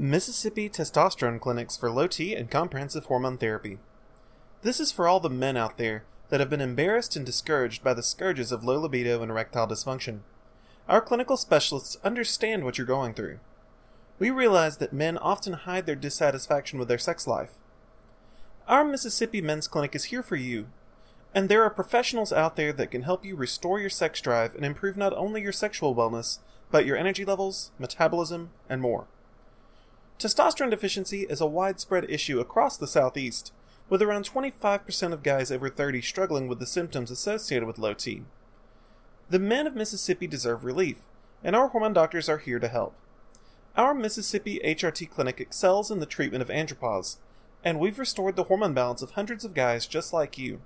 Mississippi Testosterone Clinics for Low T and Comprehensive Hormone Therapy. This is for all the men out there that have been embarrassed and discouraged by the scourges of low libido and erectile dysfunction. Our clinical specialists understand what you're going through. We realize that men often hide their dissatisfaction with their sex life. Our Mississippi Men's Clinic is here for you, and there are professionals out there that can help you restore your sex drive and improve not only your sexual wellness, but your energy levels, metabolism, and more. Testosterone deficiency is a widespread issue across the Southeast, with around 25% of guys over 30 struggling with the symptoms associated with low T. The men of Mississippi deserve relief, and our hormone doctors are here to help. Our Mississippi HRT clinic excels in the treatment of andropause, and we've restored the hormone balance of hundreds of guys just like you.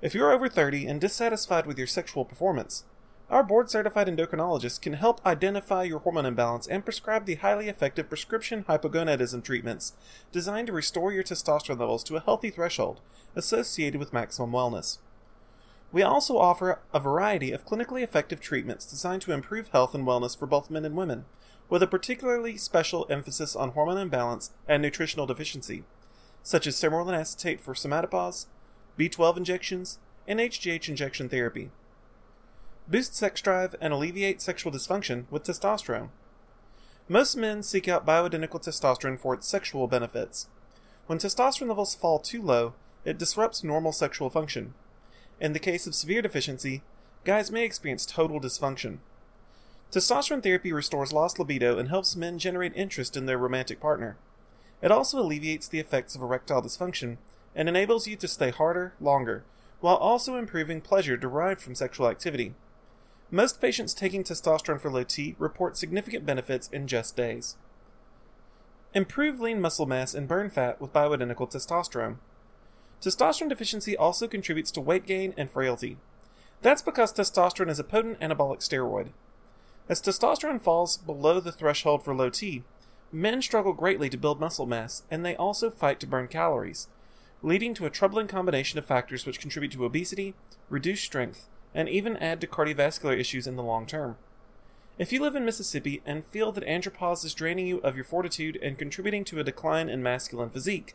If you're over 30 and dissatisfied with your sexual performance, our board certified endocrinologist can help identify your hormone imbalance and prescribe the highly effective prescription hypogonadism treatments designed to restore your testosterone levels to a healthy threshold associated with maximum wellness. We also offer a variety of clinically effective treatments designed to improve health and wellness for both men and women, with a particularly special emphasis on hormone imbalance and nutritional deficiency, such as sermorelin acetate for somatopause, B12 injections, and HGH injection therapy boost sex drive, and alleviate sexual dysfunction with testosterone. Most men seek out bioidentical testosterone for its sexual benefits. When testosterone levels fall too low, it disrupts normal sexual function. In the case of severe deficiency, guys may experience total dysfunction. Testosterone therapy restores lost libido and helps men generate interest in their romantic partner. It also alleviates the effects of erectile dysfunction and enables you to stay harder longer, while also improving pleasure derived from sexual activity. Most patients taking testosterone for low T report significant benefits in just days. Improve lean muscle mass and burn fat with bioidentical testosterone. Testosterone deficiency also contributes to weight gain and frailty. That's because testosterone is a potent anabolic steroid. As testosterone falls below the threshold for low T, men struggle greatly to build muscle mass, and they also fight to burn calories, leading to a troubling combination of factors which contribute to obesity, reduced strength, and even add to cardiovascular issues in the long term. If you live in Mississippi and feel that andropause is draining you of your fortitude and contributing to a decline in masculine physique,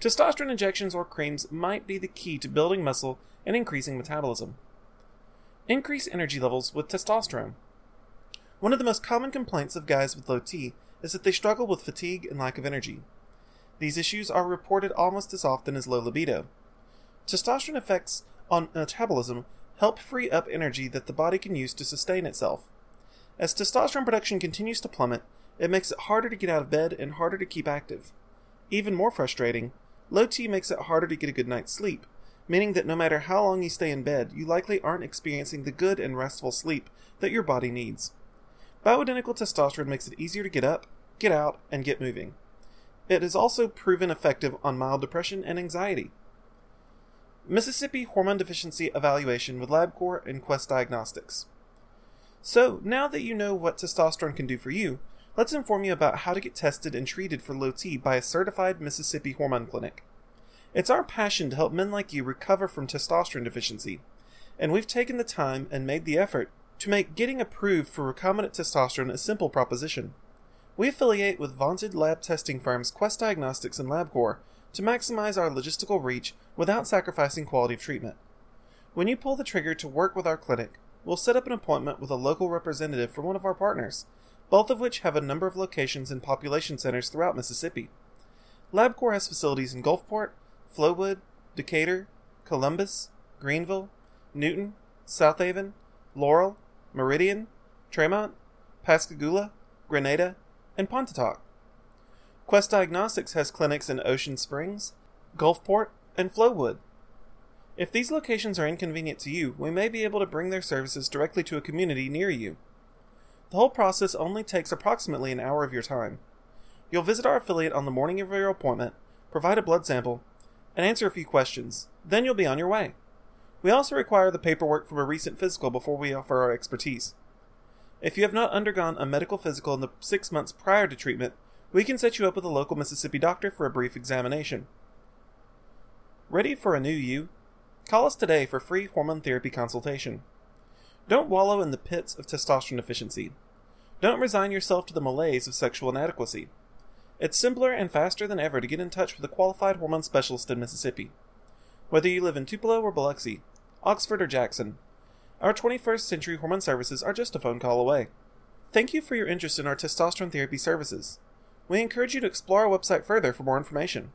testosterone injections or creams might be the key to building muscle and increasing metabolism. Increase energy levels with testosterone. One of the most common complaints of guys with low T is that they struggle with fatigue and lack of energy. These issues are reported almost as often as low libido. Testosterone effects on metabolism help free up energy that the body can use to sustain itself. As testosterone production continues to plummet, it makes it harder to get out of bed and harder to keep active. Even more frustrating, low T makes it harder to get a good night's sleep, meaning that no matter how long you stay in bed, you likely aren't experiencing the good and restful sleep that your body needs. Bioidentical testosterone makes it easier to get up, get out, and get moving. It is also proven effective on mild depression and anxiety. Mississippi Hormone Deficiency Evaluation with LabCorp and Quest Diagnostics. So, now that you know what testosterone can do for you, let's inform you about how to get tested and treated for low T by a certified Mississippi hormone clinic. It's our passion to help men like you recover from testosterone deficiency, and we've taken the time and made the effort to make getting approved for recombinant testosterone a simple proposition. We affiliate with vaunted lab testing firms Quest Diagnostics and LabCorp to maximize our logistical reach without sacrificing quality of treatment. When you pull the trigger to work with our clinic, we'll set up an appointment with a local representative from one of our partners, both of which have a number of locations in population centers throughout Mississippi. LabCorp has facilities in Gulfport, Flowood, Decatur, Columbus, Greenville, Newton, Southaven, Laurel, Meridian, Tremont, Pascagoula, Grenada, and Pontotoc. Quest Diagnostics has clinics in Ocean Springs, Gulfport, and Flowood. If these locations are inconvenient to you, we may be able to bring their services directly to a community near you. The whole process only takes approximately an hour of your time. You'll visit our affiliate on the morning of your appointment, provide a blood sample, and answer a few questions. Then you'll be on your way. We also require the paperwork from a recent physical before we offer our expertise. If you have not undergone a medical physical in the six months prior to treatment, we can set you up with a local Mississippi doctor for a brief examination. Ready for a new you? Call us today for free hormone therapy consultation. Don't wallow in the pits of testosterone deficiency. Don't resign yourself to the malaise of sexual inadequacy. It's simpler and faster than ever to get in touch with a qualified hormone specialist in Mississippi. Whether you live in Tupelo or Biloxi, Oxford or Jackson, our 21st century hormone services are just a phone call away. Thank you for your interest in our testosterone therapy services. We encourage you to explore our website further for more information.